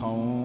home.